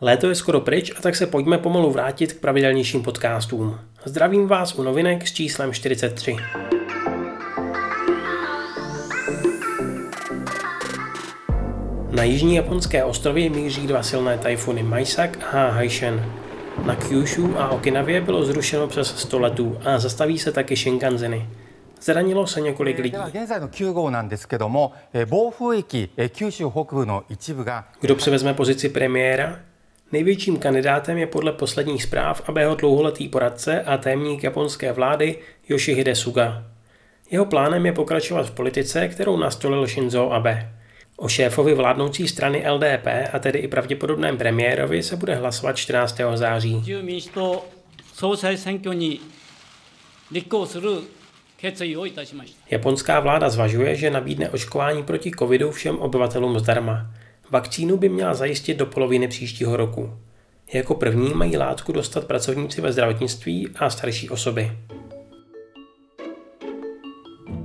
Léto je skoro pryč a tak se pojďme pomalu vrátit k pravidelnějším podcastům. Zdravím vás u novinek s číslem 43. Na jižní japonské ostrově míří dva silné tajfuny Maisak a Haishen. Na Kyushu a Okinavě bylo zrušeno přes 100 letů a zastaví se taky Shinkanzeny. Zranilo se několik lidí. Kdo převezme pozici premiéra? Největším kandidátem je podle posledních zpráv Abeho dlouholetý poradce a témník japonské vlády Yoshihide Suga. Jeho plánem je pokračovat v politice, kterou nastolil Shinzo Abe. O šéfovi vládnoucí strany LDP a tedy i pravděpodobném premiérovi se bude hlasovat 14. září. Japonská vláda zvažuje, že nabídne očkování proti covidu všem obyvatelům zdarma. Vakcínu by měla zajistit do poloviny příštího roku. Jako první mají látku dostat pracovníci ve zdravotnictví a starší osoby.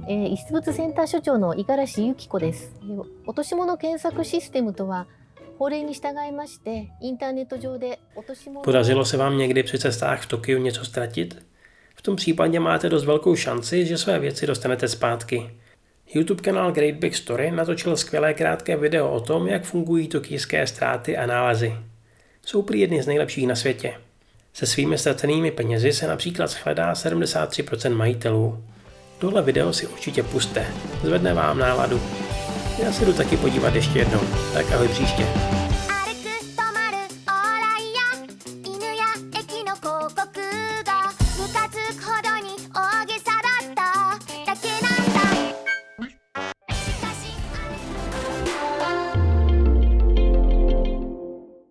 えー、遺失物センター所長の五十嵐由紀子です。落とし物検索システムとは法令に従いましてインターネット上で落とし物 Podařilo se vám někdy při cestách v Tokiu něco ztratit? V tom případě máte dost velkou šanci, že své věci dostanete zpátky. YouTube kanál Great Big Story natočil skvělé krátké video o tom, jak fungují tokijské ztráty a nálezy. Jsou prý jedny z nejlepších na světě. Se svými ztracenými penězi se například shledá 73% majitelů. Tohle video si určitě puste, zvedne vám náladu. Já se jdu taky podívat ještě jednou, tak ahoj příště.